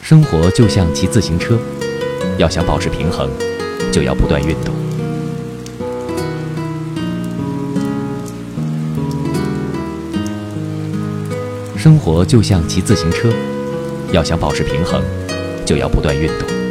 生活就像骑自行车要想保持平衡就要不断运动。生活就像骑自行车要想保持平衡就要不断运动。